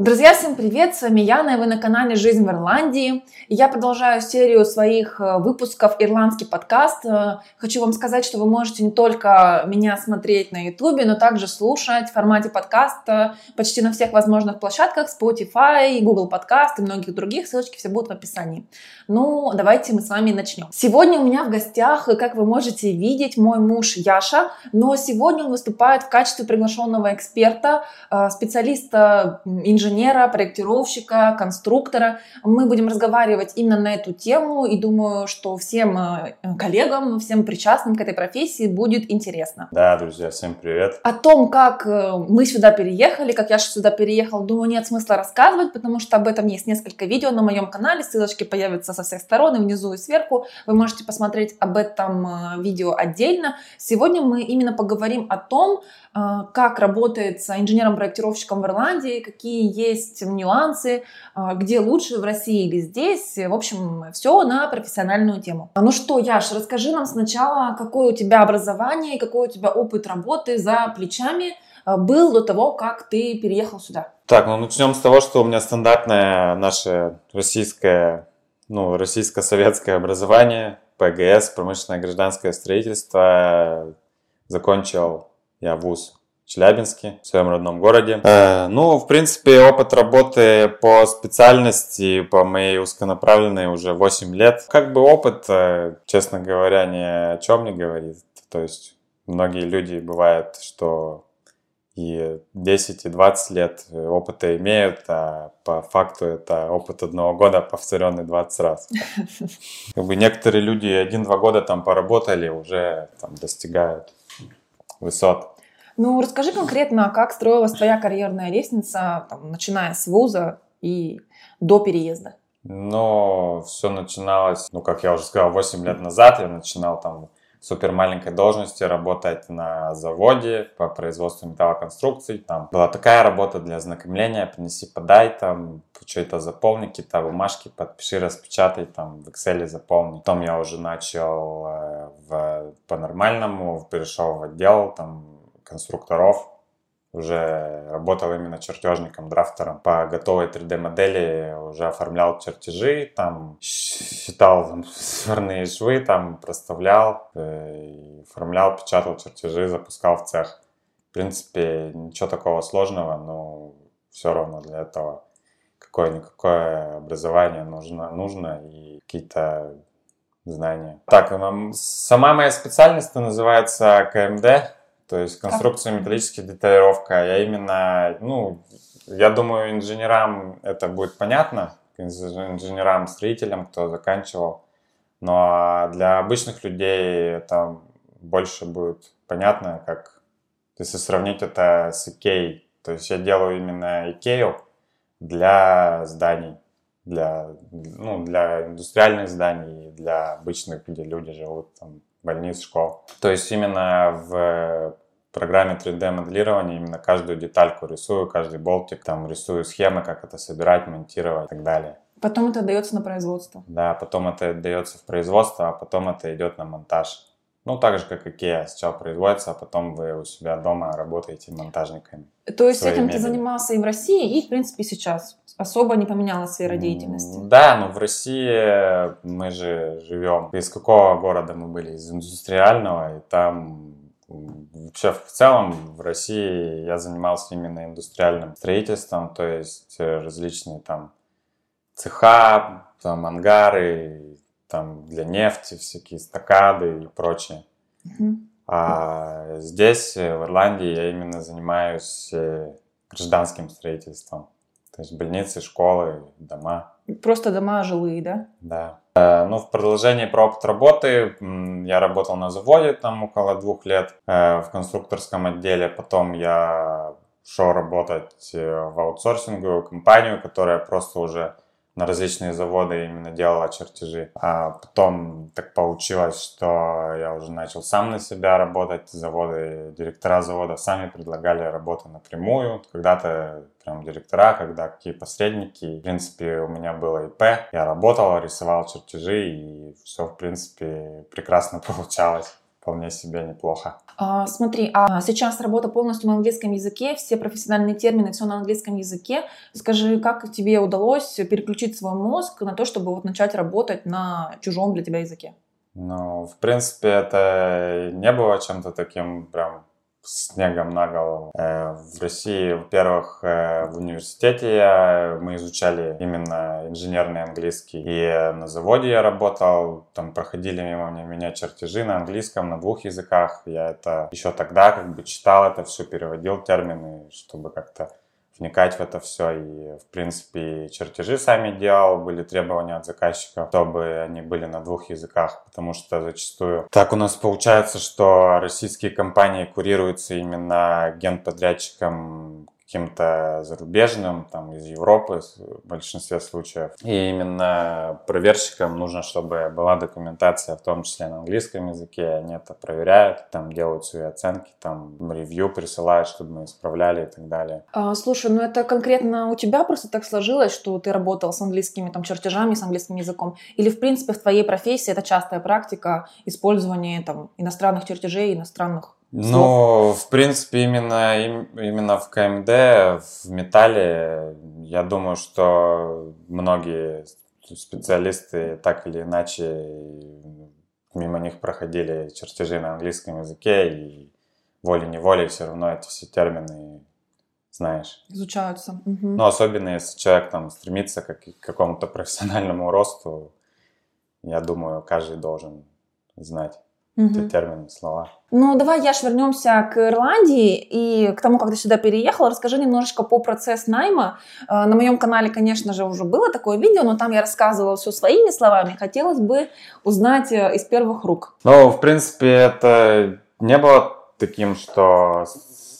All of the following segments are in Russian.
Друзья, всем привет! С вами Яна, и вы на канале «Жизнь в Ирландии». Я продолжаю серию своих э, выпусков «Ирландский подкаст». Э, хочу вам сказать, что вы можете не только меня смотреть на YouTube, но также слушать в формате подкаста почти на всех возможных площадках Spotify, Google Podcast и многих других. Ссылочки все будут в описании. Ну, давайте мы с вами начнем. Сегодня у меня в гостях, как вы можете видеть, мой муж Яша, но сегодня он выступает в качестве приглашенного эксперта, э, специалиста, инженера проектировщика, конструктора. Мы будем разговаривать именно на эту тему и думаю, что всем э, коллегам, всем причастным к этой профессии будет интересно. Да, друзья, всем привет. О том, как э, мы сюда переехали, как я сюда переехал, думаю, нет смысла рассказывать, потому что об этом есть несколько видео на моем канале, ссылочки появятся со всех сторон, и внизу и сверху. Вы можете посмотреть об этом э, видео отдельно. Сегодня мы именно поговорим о том, как работает инженером-проектировщиком в Ирландии, какие есть нюансы, а, где лучше в России или здесь. В общем, все на профессиональную тему. Ну что, Яш, расскажи нам сначала, какое у тебя образование и какой у тебя опыт работы за плечами а, был до того, как ты переехал сюда? Так, ну начнем с того, что у меня стандартное наше российское, ну, российско-советское образование, ПГС, промышленное гражданское строительство. Закончил я вуз Челябинске, в своем родном городе. Э, ну, в принципе, опыт работы по специальности, по моей узконаправленной уже 8 лет. Как бы опыт, э, честно говоря, ни о чем не говорит. То есть многие люди бывает, что и 10, и 20 лет опыта имеют, а по факту это опыт одного года, повторенный 20 раз. Как бы некоторые люди один-два года там поработали, уже там достигают высот. Ну, расскажи конкретно, как строилась твоя карьерная лестница, там, начиная с вуза и до переезда? Ну, все начиналось, ну, как я уже сказал, 8 лет назад я начинал там супер маленькой должности работать на заводе по производству металлоконструкций. Там была такая работа для ознакомления, принеси, подай, там, что-то заполни, какие-то бумажки, подпиши, распечатай, там, в Excel заполни. Потом я уже начал э, в, по-нормальному, перешел в отдел, там, конструкторов, уже работал именно чертежником, драфтером по готовой 3D модели, уже оформлял чертежи, там считал там, сварные швы, там проставлял, э, оформлял, печатал чертежи, запускал в цех. В принципе, ничего такого сложного, но все равно для этого какое-никакое образование нужно, нужно и какие-то знания. Так, сама моя специальность называется КМД, то есть конструкция металлическая деталировка. Я именно, ну, я думаю, инженерам это будет понятно, инженерам, строителям, кто заканчивал. Но для обычных людей это больше будет понятно, как если сравнить это с Икеей. То есть я делаю именно Икею для зданий, для, ну, для индустриальных зданий, для обычных, где люди живут, там, больниц, школ. То есть именно в программе 3D моделирования именно каждую детальку рисую, каждый болтик, там рисую схемы, как это собирать, монтировать и так далее. Потом это дается на производство. Да, потом это дается в производство, а потом это идет на монтаж. Ну, так же, как IKEA. Сначала производится, а потом вы у себя дома работаете монтажниками. То есть этим мебели. ты занимался и в России, и, в принципе, сейчас? Особо не поменялась сфера деятельности? Да, но в России мы же живем. Из какого города мы были? Из индустриального, и там Вообще, в целом, в России я занимался именно индустриальным строительством, то есть э, различные там цеха, там ангары, там для нефти всякие стакады и прочее. Mm-hmm. А здесь, э, в Ирландии, я именно занимаюсь э, гражданским строительством. То есть больницы, школы, дома. Просто дома жилые, да? Да. Э, ну, в продолжении про опыт работы я работал на заводе там около двух лет в конструкторском отделе. Потом я шел работать в аутсорсинговую компанию, которая просто уже на различные заводы именно делала чертежи. А потом так получилось, что я уже начал сам на себя работать. Заводы, директора заводов сами предлагали работу напрямую. Когда-то прям директора, когда какие посредники. В принципе, у меня было ИП. Я работал, рисовал чертежи, и все, в принципе, прекрасно получалось. Вполне себе неплохо. А, смотри, а сейчас работа полностью на английском языке, все профессиональные термины, все на английском языке. Скажи, как тебе удалось переключить свой мозг на то, чтобы вот начать работать на чужом для тебя языке? Ну, в принципе, это не было чем-то таким прям снегом на голову. Э, в России, во-первых, э, в университете мы изучали именно инженерный английский. И на заводе я работал, там проходили мимо меня чертежи на английском, на двух языках. Я это еще тогда как бы читал это все, переводил термины, чтобы как-то вникать в это все. И, в принципе, чертежи сами делал, были требования от заказчиков, чтобы они были на двух языках, потому что зачастую так у нас получается, что российские компании курируются именно генподрядчиком каким-то зарубежным, там, из Европы в большинстве случаев. И именно проверщикам нужно, чтобы была документация, в том числе на английском языке. Они это проверяют, там делают свои оценки, там ревью присылают, чтобы мы исправляли и так далее. А, слушай, ну это конкретно у тебя просто так сложилось, что ты работал с английскими там чертежами, с английским языком? Или в принципе в твоей профессии это частая практика использования там иностранных чертежей, иностранных ну, в принципе, именно, именно в КМД, в металле, я думаю, что многие специалисты так или иначе мимо них проходили чертежи на английском языке, и волей-неволей все равно эти все термины знаешь. Изучаются. Угу. Ну, особенно если человек там стремится к какому-то профессиональному росту, я думаю, каждый должен знать угу. термины, слова. Ну, давай, Яш, вернемся к Ирландии и к тому, как ты сюда переехала. Расскажи немножечко по процессу найма. Э, на моем канале, конечно же, уже было такое видео, но там я рассказывала все своими словами. Хотелось бы узнать э, из первых рук. Ну, в принципе, это не было таким, что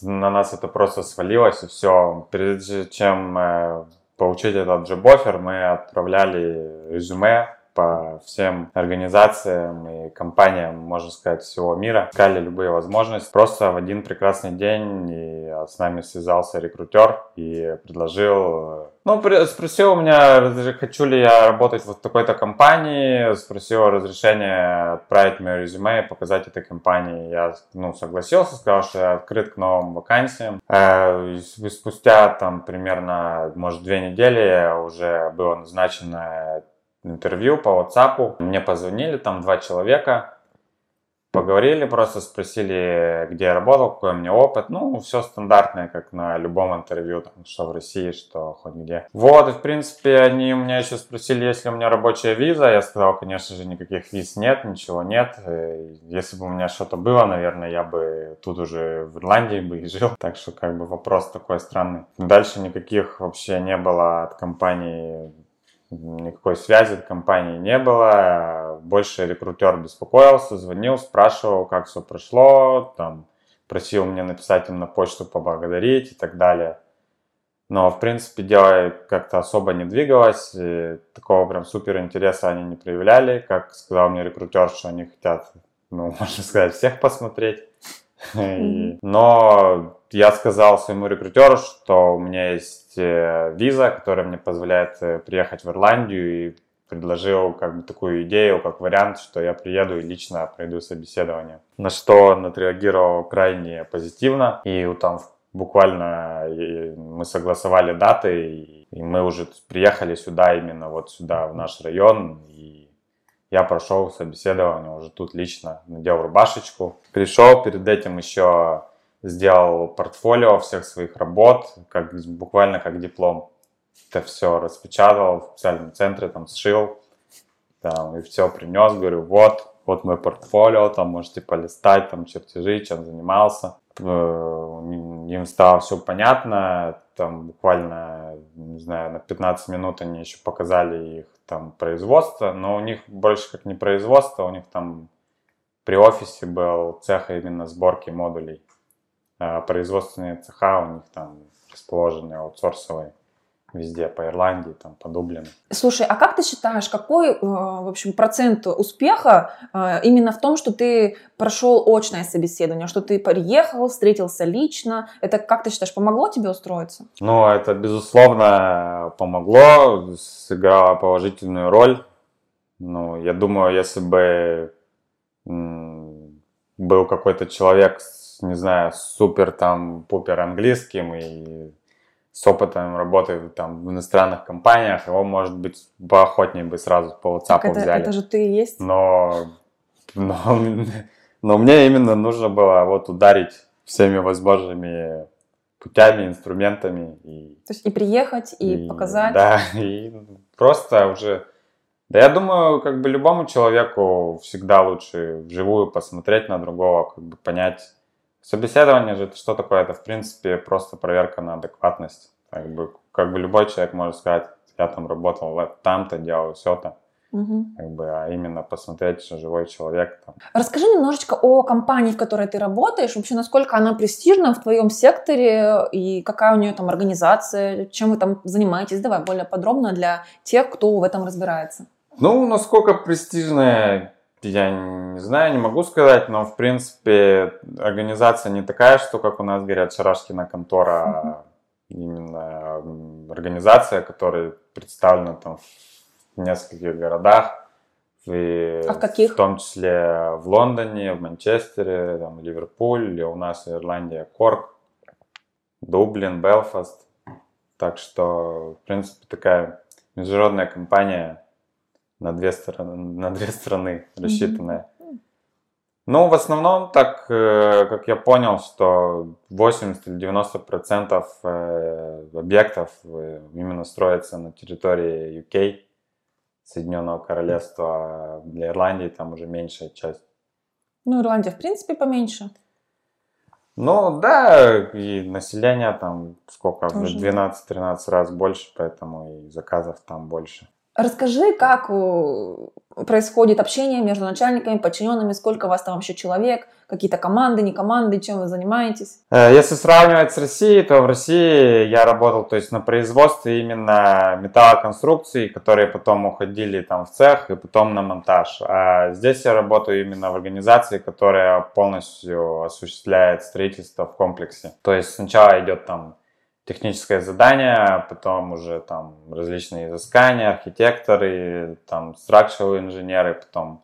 на нас это просто свалилось и все. Прежде чем э, получить этот джоб-оффер, мы отправляли резюме по всем организациям и компаниям, можно сказать, всего мира. Искали любые возможности. Просто в один прекрасный день и с нами связался рекрутер и предложил ну, спросил у меня, хочу ли я работать вот в такой-то компании, спросил разрешение отправить мое резюме и показать этой компании. Я, ну, согласился, сказал, что я открыт к новым вакансиям. Э, и спустя там примерно, может, две недели уже было назначено интервью по WhatsApp. Мне позвонили, там два человека, поговорили, просто спросили, где я работал, какой у меня опыт. Ну, все стандартное, как на любом интервью, там, что в России, что хоть где. Вот, и в принципе, они у меня еще спросили, есть ли у меня рабочая виза. Я сказал, конечно же, никаких виз нет, ничего нет. Если бы у меня что-то было, наверное, я бы тут уже в Ирландии бы и жил. Так что, как бы, вопрос такой странный. Дальше никаких вообще не было от компании никакой связи от компании не было. Больше рекрутер беспокоился, звонил, спрашивал, как все прошло, там, просил мне написать им на почту, поблагодарить и так далее. Но, в принципе, дело как-то особо не двигалось, и такого прям супер интереса они не проявляли. Как сказал мне рекрутер, что они хотят, ну, можно сказать, всех посмотреть. Но я сказал своему рекрутеру, что у меня есть э, виза, которая мне позволяет э, приехать в Ирландию и предложил как бы такую идею, как вариант, что я приеду и лично пройду собеседование. На что он отреагировал крайне позитивно. И там буквально мы согласовали даты, и мы уже приехали сюда, именно вот сюда, в наш район. И я прошел собеседование уже тут лично, надел рубашечку. Пришел перед этим еще сделал портфолио всех своих работ, как, буквально как диплом. Это все распечатал в специальном центре, там сшил, там, и все принес, говорю, вот, вот мой портфолио, там можете полистать, там чертежи, чем занимался. Э, им стало все понятно, там буквально, не знаю, на 15 минут они еще показали их там производство, но у них больше как не производство, у них там при офисе был цех именно сборки модулей. А производственные цеха у них там расположены аутсорсовые везде, по Ирландии, там, по Дублину. Слушай, а как ты считаешь, какой, э, в общем, процент успеха э, именно в том, что ты прошел очное собеседование, что ты приехал, встретился лично? Это, как ты считаешь, помогло тебе устроиться? Ну, это, безусловно, помогло, сыграло положительную роль. Ну, я думаю, если бы был какой-то человек, не знаю, супер там пупер английским и с опытом работы там в иностранных компаниях, его, может быть, поохотнее бы сразу по WhatsApp так это, взяли. это же ты и есть. Но, но, но мне именно нужно было вот ударить всеми возможными путями, инструментами. И, То есть и приехать, и, и показать. Да, и просто уже... Да я думаю, как бы любому человеку всегда лучше вживую посмотреть на другого, как бы понять. Собеседование же это что такое? Это, в принципе, просто проверка на адекватность. Как бы, как бы любой человек может сказать, я там работал, там-то делал, все-то. Угу. Как бы, а именно посмотреть, что живой человек там. Расскажи немножечко о компании, в которой ты работаешь, вообще насколько она престижна в твоем секторе и какая у нее там организация, чем вы там занимаетесь. Давай более подробно для тех, кто в этом разбирается. Ну, насколько престижная, я не знаю, не могу сказать, но в принципе организация не такая, что как у нас говорят Шарашкина контора, а именно организация, которая представлена там в нескольких городах. И а в каких? В том числе в Лондоне, в Манчестере, там, Ливерпуль, у нас в Ирландии Корк, Дублин, Белфаст. Так что, в принципе, такая международная компания на две, стороны, на две страны рассчитанная. Ну, в основном, так, э, как я понял, что 80 или 90 процентов э, объектов э, именно строятся на территории UK. Соединенного Королевства. Для Ирландии там уже меньшая часть. Ну, Ирландия, в принципе, поменьше. Ну, да, и население там сколько, в 12-13 раз больше, поэтому и заказов там больше. Расскажи, как происходит общение между начальниками, подчиненными, сколько вас там вообще человек, какие-то команды, не команды, чем вы занимаетесь? Э, если сравнивать с Россией, то в России я работал то есть, на производстве именно металлоконструкций, которые потом уходили там в цех и потом на монтаж. А здесь я работаю именно в организации, которая полностью осуществляет строительство в комплексе. То есть сначала идет там техническое задание, потом уже там различные изыскания, архитекторы, там structural инженеры, потом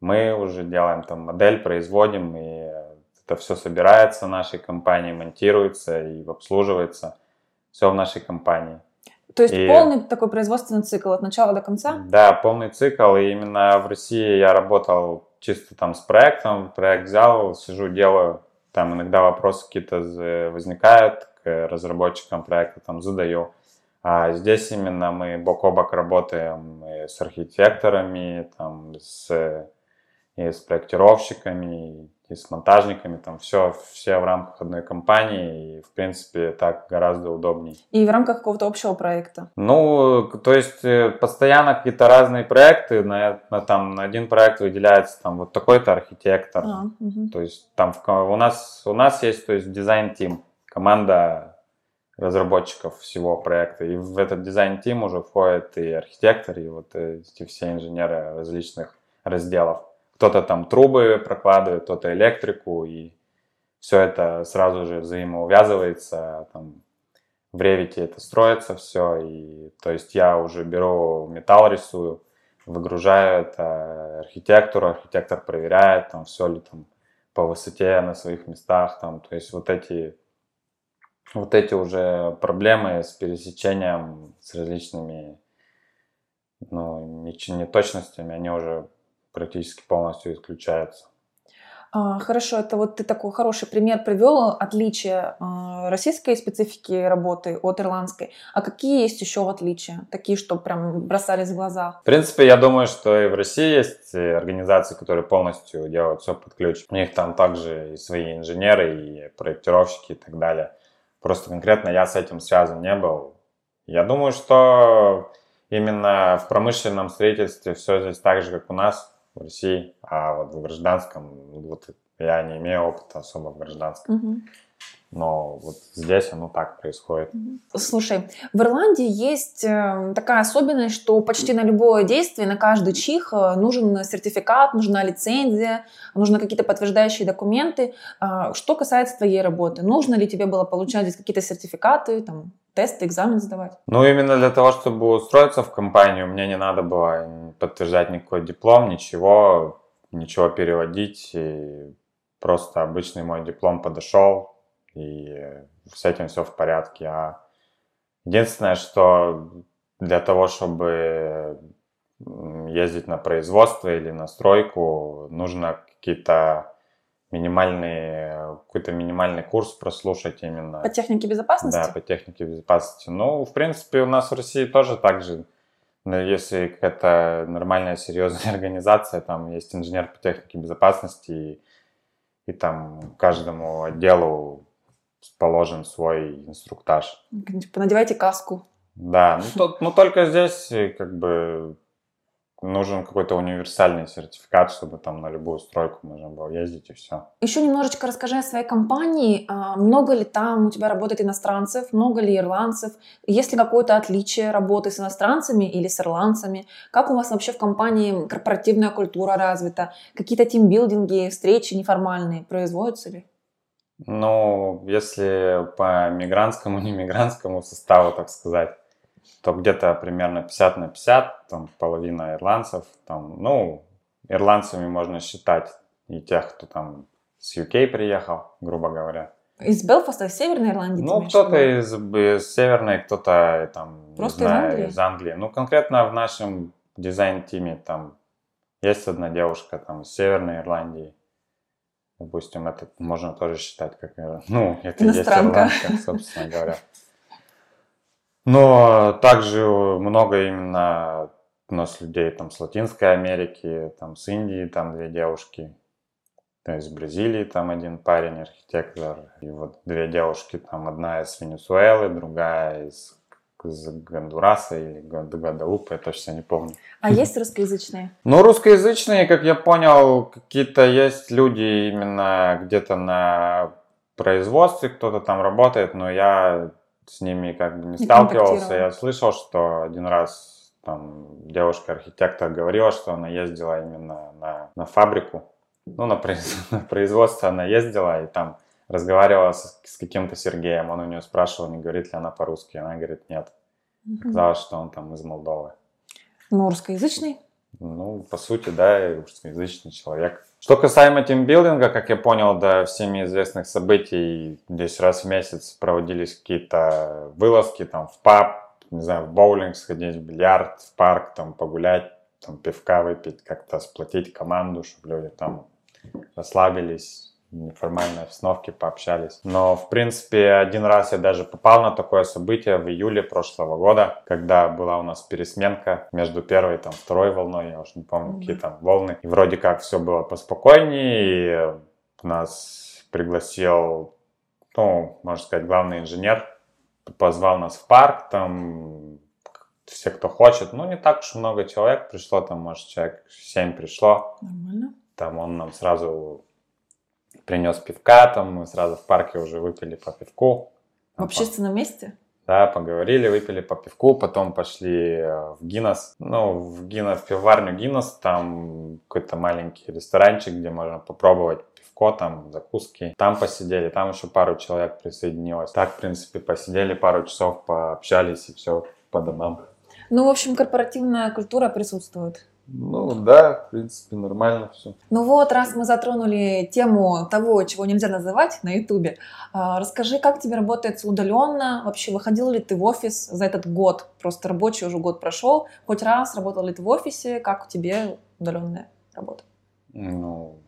мы уже делаем там модель, производим, и это все собирается в нашей компании, монтируется и обслуживается. Все в нашей компании. То есть и, полный такой производственный цикл от начала до конца? Да, полный цикл. И именно в России я работал чисто там с проектом. Проект взял, сижу, делаю. Там иногда вопросы какие-то возникают, разработчикам проекта там задаю. А здесь именно мы бок о бок работаем с архитекторами, там, с, и с проектировщиками, и с монтажниками, там все, все в рамках одной компании, и в принципе так гораздо удобнее. И в рамках какого-то общего проекта? Ну, то есть э, постоянно какие-то разные проекты, на, на, там, на один проект выделяется там вот такой-то архитектор, а, угу. то есть там в, у, нас, у нас есть то есть дизайн-тим, команда разработчиков всего проекта. И в этот дизайн-тим уже входят и архитекторы, и вот эти все инженеры различных разделов. Кто-то там трубы прокладывает, кто-то электрику, и все это сразу же взаимоувязывается, там в Revit это строится все, и то есть я уже беру металл рисую, выгружаю это архитектору, архитектор проверяет, там все ли там по высоте на своих местах, там, то есть вот эти вот эти уже проблемы с пересечением с различными ну, неточностями, они уже практически полностью исключаются. А, хорошо, это вот ты такой хороший пример привел, отличие а, российской специфики работы от ирландской. А какие есть еще отличия? Такие, что прям бросались в глаза? В принципе, я думаю, что и в России есть организации, которые полностью делают все под ключ. У них там также и свои инженеры, и проектировщики и так далее. Просто конкретно я с этим связан не был. Я думаю, что именно в промышленном строительстве все здесь так же, как у нас в России, а вот в гражданском, вот я не имею опыта особо в гражданском. Угу. Но вот здесь оно так происходит. Слушай, в Ирландии есть э, такая особенность, что почти на любое действие, на каждый чих э, нужен сертификат, нужна лицензия, нужны какие-то подтверждающие документы. А, что касается твоей работы, нужно ли тебе было получать здесь какие-то сертификаты, там, тесты, экзамен сдавать? Ну, именно для того, чтобы устроиться в компанию, мне не надо было подтверждать никакой диплом, ничего, ничего переводить. И просто обычный мой диплом подошел, и с этим все в порядке. А единственное, что для того, чтобы ездить на производство или на стройку, нужно какие-то минимальный, какой-то минимальный курс прослушать именно. По технике безопасности? Да, по технике безопасности. Ну, в принципе, у нас в России тоже так же. Но если какая-то нормальная, серьезная организация, там есть инженер по технике безопасности, и, и там каждому отделу положен свой инструктаж. Типа, надевайте каску. Да, ну, то, ну только здесь как бы нужен какой-то универсальный сертификат, чтобы там на любую стройку можно было ездить и все. Еще немножечко расскажи о своей компании. А, много ли там у тебя работает иностранцев, много ли ирландцев? Есть ли какое-то отличие работы с иностранцами или с ирландцами? Как у вас вообще в компании корпоративная культура развита? Какие-то тимбилдинги, встречи неформальные производятся ли? Ну, если по мигрантскому, не мигрантскому составу, так сказать, то где-то примерно 50 на 50, там половина ирландцев, там, ну, ирландцами можно считать и тех, кто там с UK приехал, грубо говоря. Из Белфаста, из Северной Ирландии? Ну, кто-то из, из Северной, кто-то там, Просто не знаю, из Англии? из Англии. Ну, конкретно в нашем design team е там есть одна девушка там из Северной Ирландии. Допустим, это можно тоже считать как, э, ну, это есть ирландка, собственно говоря. Но также много именно у нас людей там с Латинской Америки, там с Индии, там две девушки, то есть из Бразилии там один парень, архитектор, и вот две девушки, там одна из Венесуэлы, другая из, из Гондураса или Гвад- Гваделупы, я точно не помню. А есть русскоязычные? Ну, русскоязычные, как я понял, какие-то есть люди именно где-то на производстве, кто-то там работает, но я с ними как бы не Не сталкивался. Я слышал, что один раз там девушка-архитектор говорила, что она ездила именно на, на фабрику, ну, на, на производство она ездила и там разговаривала с, с каким-то Сергеем. Он у нее спрашивал, не говорит ли она по-русски. Она говорит, нет. Казалось, что он там из Молдовы. Ну, русскоязычный? Ну, по сути, да, русскоязычный человек. Что касаемо тимбилдинга, как я понял, до всеми известных событий здесь раз в месяц проводились какие-то вылазки там в паб, не знаю, в боулинг сходить, в бильярд, в парк, там погулять, там пивка выпить, как-то сплотить команду, чтобы люди там расслабились, неформальной обстановке пообщались. Но, в принципе, один раз я даже попал на такое событие в июле прошлого года, когда была у нас пересменка между первой и там, второй волной, я уж не помню, Мгм. какие там волны. И вроде как все было поспокойнее, и нас пригласил, ну, можно сказать, главный инженер, позвал нас в парк, там все, кто хочет, ну, не так уж много человек пришло, там, может, человек 7 пришло, Нормально. там он нам сразу принес пивка, там мы сразу в парке уже выпили по пивку. В общественном месте? Да, поговорили, выпили по пивку, потом пошли э, в Гиннес. Ну, в Гиннес, в пивоварню Гиннес, там какой-то маленький ресторанчик, где можно попробовать пивко, там закуски. Там посидели, там еще пару человек присоединилось. Так, в принципе, посидели пару часов, пообщались и все по домам. Ну, в общем, корпоративная культура присутствует. Ну да, в принципе, нормально все. Ну вот, раз мы затронули тему того, чего нельзя называть на Ютубе, а, расскажи, как тебе работается удаленно? Вообще, выходил ли ты в офис за этот год? Просто рабочий уже год прошел. Хоть раз работал ли ты в офисе? Как у тебя удаленная работа? Ну,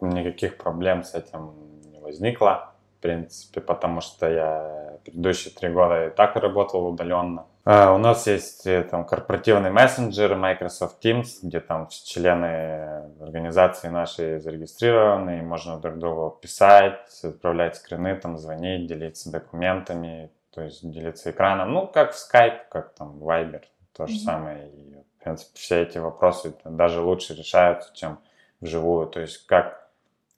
никаких проблем с этим не возникло, принципе, потому что я предыдущие три года и так работал удаленно. А, у нас есть э, там корпоративный мессенджер Microsoft Teams, где там члены организации нашей зарегистрированы, и можно друг другу писать, отправлять скрины, там, звонить, делиться документами, то есть делиться экраном. Ну, как в Skype, как там в Viber, то же Мгм. самое. И, в принципе, все эти вопросы даже лучше решаются, чем вживую. То есть как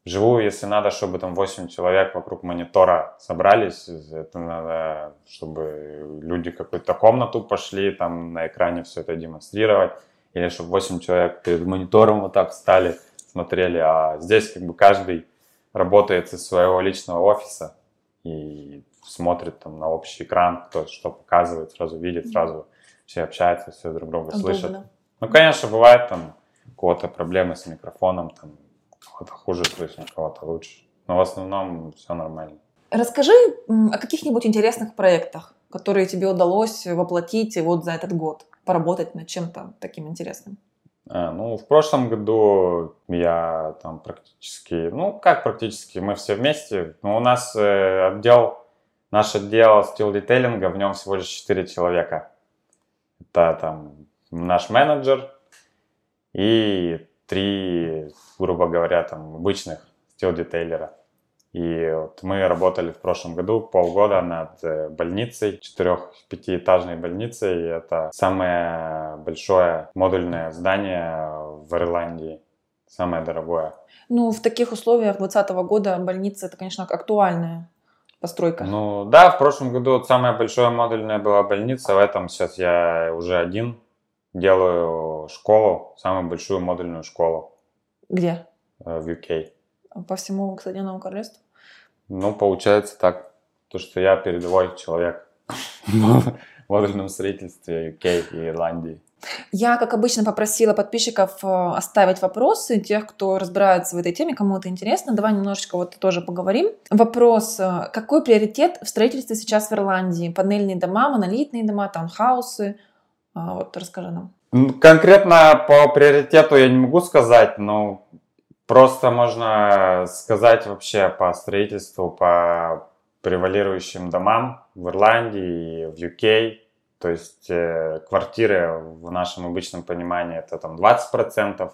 вживую, если надо, чтобы там 8 человек вокруг монитора собрались, это надо, чтобы люди какую-то комнату пошли, там на экране все это демонстрировать, или чтобы 8 человек перед монитором вот так встали, смотрели, а здесь как бы каждый работает из своего личного офиса и смотрит там на общий экран, кто что показывает, сразу видит, сразу все общаются, все друг друга слышат. Удобно. Ну, конечно, бывает там у кого-то проблемы с микрофоном, там кого-то хуже слышно, кого-то лучше. Но в основном все нормально. Расскажи о каких-нибудь интересных проектах, которые тебе удалось воплотить вот за этот год, поработать над чем-то таким интересным. А, ну, в прошлом году я там практически, ну, как практически, мы все вместе, ну, у нас э, отдел, наш отдел стил детейлинга, в нем всего лишь 4 человека. Это там наш менеджер и три, грубо говоря, там обычных стил-детейлера. И вот мы работали в прошлом году полгода над э, больницей, четырех-пятиэтажной больницей. Это самое большое модульное здание в Ирландии, самое дорогое. Ну, в таких условиях 2020 года больница, это, конечно, актуальная постройка. Ну, да, в прошлом году вот самая большая модульная была больница, в этом сейчас я уже один делаю школу, самую большую модульную школу. Где? Э, в UK. По всему Соединенному Королевству? Ну, получается так, то, что я передовой человек в модульном строительстве UK и Ирландии. Я, как обычно, попросила подписчиков э, оставить вопросы, тех, кто разбирается в этой теме, кому это интересно. Давай немножечко вот тоже поговорим. Вопрос. Э, какой приоритет в строительстве сейчас в Ирландии? Панельные дома, монолитные дома, таунхаусы? А, вот расскажи нам. Конкретно по приоритету я не могу сказать, но просто можно сказать вообще по строительству, по превалирующим домам в Ирландии и в UK. То есть э, квартиры в нашем обычном понимании это там 20%,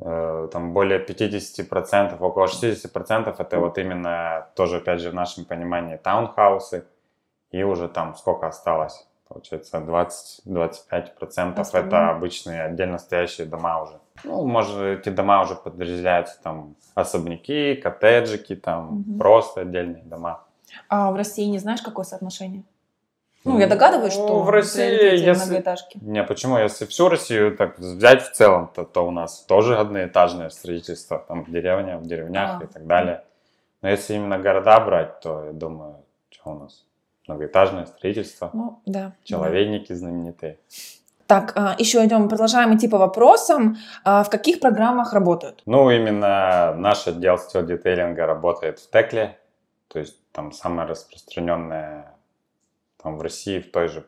э, там более 50%, около 60% это вот именно тоже опять же в нашем понимании таунхаусы. И уже там сколько осталось? Получается, 20-25% это обычные отдельно стоящие дома уже. Ну, может, эти дома уже подразделяются там особняки, коттеджики, там угу. просто отдельные дома. А в России не знаешь, какое соотношение? Ну, я догадываюсь, ну, что в России, если... Не, почему? Если всю Россию так взять в целом, то, то у нас тоже одноэтажное строительство, там в деревнях, в деревнях а. и так далее. Но если именно города брать, то я думаю, что у нас? Многоэтажное строительство. Ну, да. Человейники да. знаменитые. Так, а, еще идем, продолжаем идти по вопросам. А, в каких программах работают? Ну, именно наш отдел стил детейлинга работает в Текле. То есть там самая распространенная там в России в той же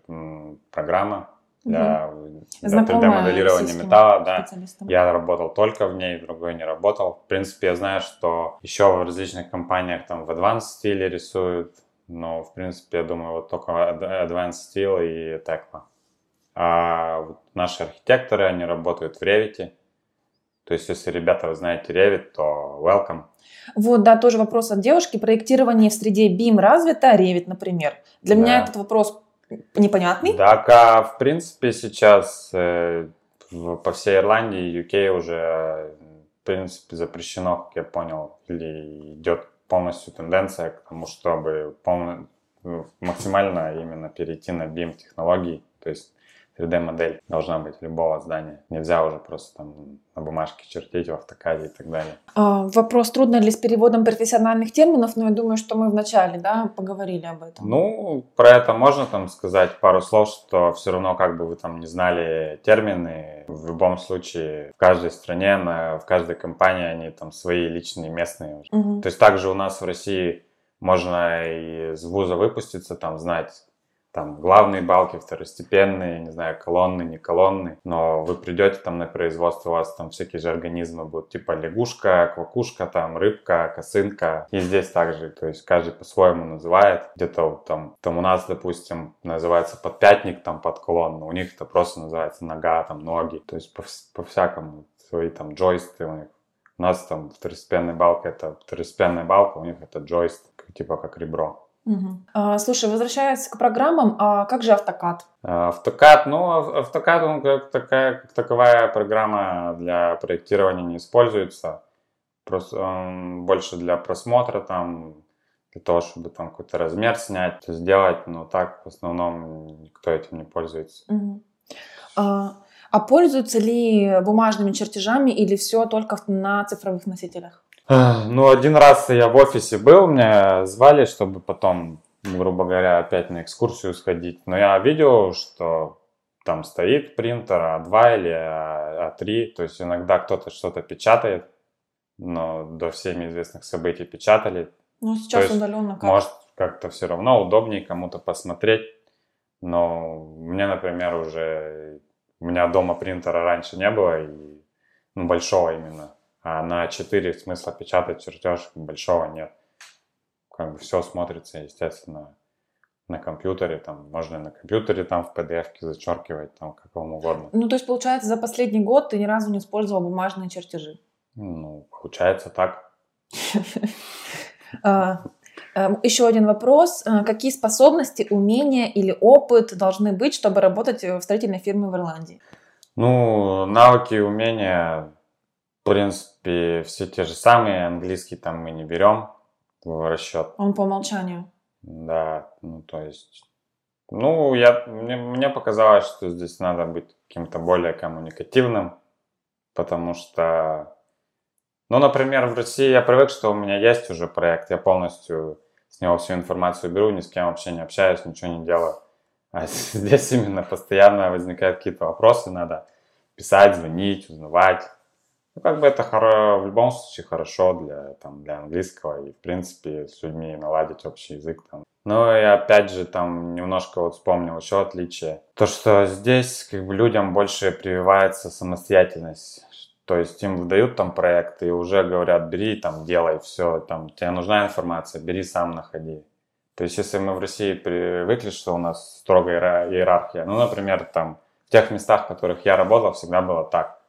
программа для, угу. для 3D-моделирования металла. Да. Я работал только в ней, другой не работал. В принципе, я знаю, что еще в различных компаниях там в Advanced стиле рисуют, но, в принципе, я думаю, вот только Advanced Steel и Tekla. А вот наши архитекторы, они работают в Revit. То есть, если, ребята, вы знаете Revit, то welcome. Вот, да, тоже вопрос от девушки. Проектирование в среде BIM развито, Revit, например. Для да. меня этот вопрос непонятный. Так, а в принципе сейчас э, в, по всей Ирландии, UK уже, в принципе, запрещено, как я понял, или идет полностью тенденция к тому, чтобы полно, максимально именно перейти на BIM технологии, то есть 3D-модель должна быть любого здания. Нельзя уже просто там на бумажке чертить в автокаде и так далее. А, вопрос, трудно ли с переводом профессиональных терминов, но я думаю, что мы вначале да, поговорили об этом. Ну, про это можно там сказать пару слов, что все равно как бы вы там не знали термины, в любом случае в каждой стране, на, в каждой компании они там свои личные, местные. Угу. То есть также у нас в России можно и с вуза выпуститься, там знать там главные балки, второстепенные, не знаю, колонны, не колонны, но вы придете там на производство, у вас там всякие же организмы будут, типа лягушка, квакушка, там рыбка, косынка, и здесь также, то есть каждый по-своему называет, где-то там, там у нас, допустим, называется подпятник, там под колонну, у них это просто называется нога, там ноги, то есть по, по-всякому, свои там джойсты у них. У нас там второстепенная балка, это второстепенная балка, у них это джойст, типа как ребро. Угу. А, слушай, возвращаясь к программам, а как же автокад? Автокад, ну, автокад, он как такая, как таковая программа для проектирования не используется. Просто он больше для просмотра, там, для того, чтобы там какой-то размер снять, сделать, но так в основном никто этим не пользуется. Угу. А, а пользуются ли бумажными чертежами или все только на цифровых носителях? Ну, один раз я в офисе был, меня звали, чтобы потом, грубо говоря, опять на экскурсию сходить. Но я видел, что там стоит принтер А2 или А3, то есть иногда кто-то что-то печатает, но до всеми известных событий печатали. Ну, сейчас есть, удаленно как? Может, как-то все равно удобнее кому-то посмотреть. Но мне, например, уже... У меня дома принтера раньше не было, и, ну, большого именно. А на 4 смысла печатать чертеж большого нет. Как бы все смотрится, естественно, на компьютере, там, можно на компьютере там в PDF зачеркивать, там, как вам угодно. Ну, то есть, получается, за последний год ты ни разу не использовал бумажные чертежи? Ну, получается так. А, эм, Еще один вопрос. А, какие способности, умения или опыт должны быть, чтобы работать в строительной фирме в Ирландии? Ну, навыки и умения, в принципе, все те же самые. Английский там мы не берем в расчет. Он по умолчанию. Да, ну то есть, ну я мне, мне показалось, что здесь надо быть каким-то более коммуникативным, потому что, ну, например, в России я привык, что у меня есть уже проект, я полностью с него всю информацию беру, ни с кем вообще не общаюсь, ничего не делаю. А здесь именно постоянно возникают какие-то вопросы, надо писать, звонить, узнавать. Ну, как бы это хоро... в любом случае хорошо для, там, для английского и, в принципе, с людьми наладить общий язык. Там. Ну и опять же, там немножко вот вспомнил еще отличие. То, что здесь как бы людям больше прививается самостоятельность. То есть им выдают там проект и уже говорят, бери там, делай все, там, тебе нужна информация, бери сам, находи. То есть если мы в России привыкли, что у нас строгая иерархия, ну, например, там, в тех местах, в которых я работал, всегда было так.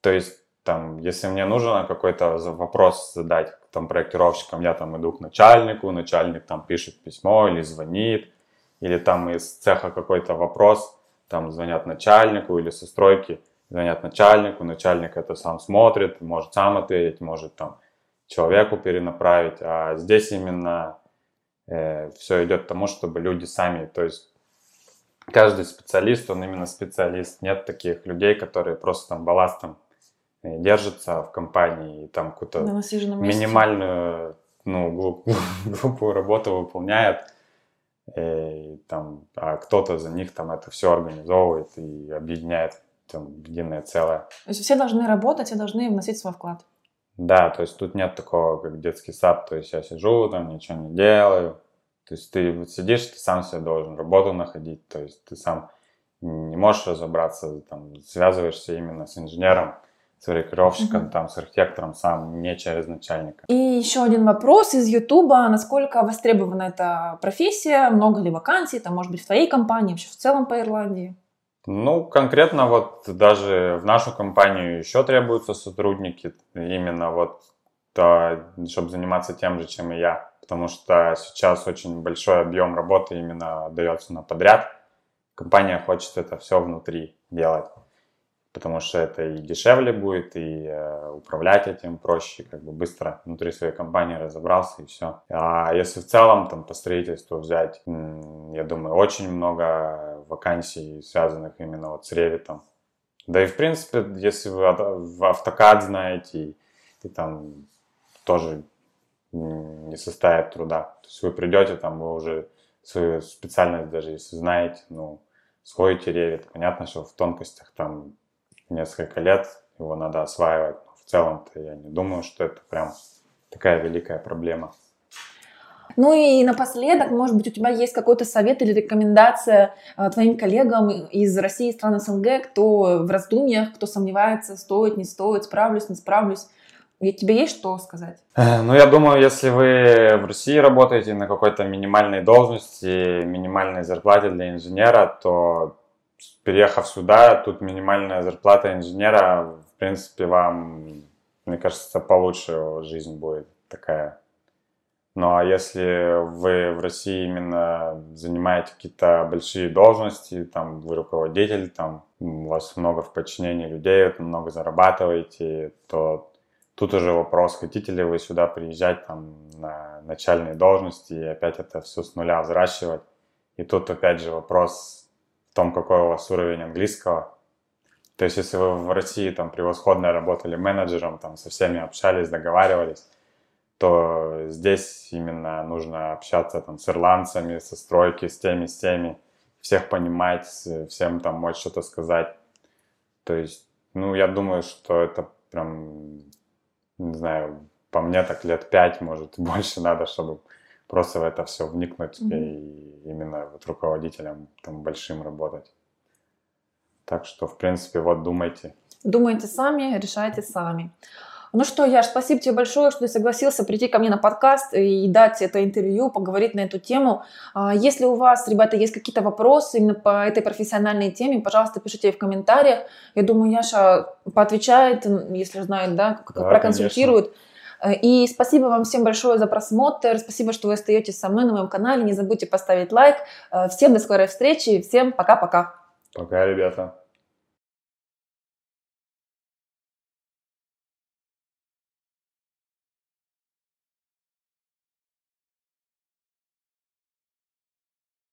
То есть там, если мне нужно какой-то вопрос задать там проектировщикам, я там иду к начальнику, начальник там пишет письмо или звонит, или там из цеха какой-то вопрос, там звонят начальнику или со стройки звонят начальнику, начальник это сам смотрит, может сам ответить, может там человеку перенаправить, а здесь именно э, все идет к тому, чтобы люди сами, то есть каждый специалист, он именно специалист, нет таких людей, которые просто там балластом держится в компании и там какую-то минимальную, ну, глупую работу выполняет, э, и, там, а кто-то за них там это все организовывает и объединяет там, единое целое. То есть все должны работать, все должны вносить свой вклад. Да, то есть тут нет такого, как детский сад, то есть я сижу там, ничего не делаю. То есть ты вот сидишь, ты сам себе должен работу находить, то есть ты сам не можешь разобраться, там, связываешься именно с инженером, с проектировщиком, угу. там, с архитектором сам, не через начальника. И еще один вопрос из Ютуба. Насколько востребована эта профессия? Много ли вакансий? Там, может быть, в твоей компании, вообще в целом по Ирландии? Ну, конкретно вот даже в нашу компанию еще требуются сотрудники, именно вот, то, чтобы заниматься тем же, чем и я. Потому что сейчас очень большой объем работы именно дается на подряд. Компания хочет это все внутри делать потому что это и дешевле будет, и э, управлять этим проще, как бы быстро внутри своей компании разобрался и все. А если в целом там по строительству взять, я думаю, очень много вакансий, связанных именно вот с ревитом. Да и в принципе, если вы в автокад знаете, и, и там тоже не составит труда. То есть вы придете, там вы уже свою специальность даже если знаете, ну, сходите ревит. Понятно, что в тонкостях там несколько лет, его надо осваивать. В целом-то я не думаю, что это прям такая великая проблема. Ну и напоследок, может быть, у тебя есть какой-то совет или рекомендация э, твоим коллегам из России и стран СНГ, кто в раздумьях, кто сомневается, стоит, не стоит, справлюсь, не справлюсь. И тебе есть что сказать? Э, ну, я думаю, если вы в России работаете на какой-то минимальной должности, минимальной зарплате для инженера, то переехав сюда, тут минимальная зарплата инженера, в принципе, вам, мне кажется, получше жизнь будет такая. Ну а если вы в России именно занимаете какие-то большие должности, там вы руководитель, там у вас много в подчинении людей, много зарабатываете, то тут уже вопрос, хотите ли вы сюда приезжать там на начальные должности и опять это все с нуля взращивать. И тут опять же вопрос том, какой у вас уровень английского. То есть, если вы в России там превосходно работали менеджером, там со всеми общались, договаривались, то здесь именно нужно общаться там с ирландцами, со стройки, с теми, с теми, всех понимать, всем там мочь что-то сказать. То есть, ну, я думаю, что это прям не знаю, по мне так лет пять, может, больше надо, чтобы просто в это все вникнуть mm-hmm. и именно вот руководителем там большим работать. Так что, в принципе, вот думайте. Думайте сами, решайте сами. Ну что, Яш, спасибо тебе большое, что ты согласился прийти ко мне на подкаст и дать это интервью, поговорить на эту тему. А, если у вас, ребята, есть какие-то вопросы именно по этой профессиональной теме, пожалуйста, пишите в комментариях. Я думаю, Яша поотвечает, если знает, да, да, проконсультирует. Конечно. И спасибо вам всем большое за просмотр. Спасибо, что вы остаетесь со мной на моем канале. Не забудьте поставить лайк. Всем до скорой встречи. Всем пока-пока. Пока, ребята.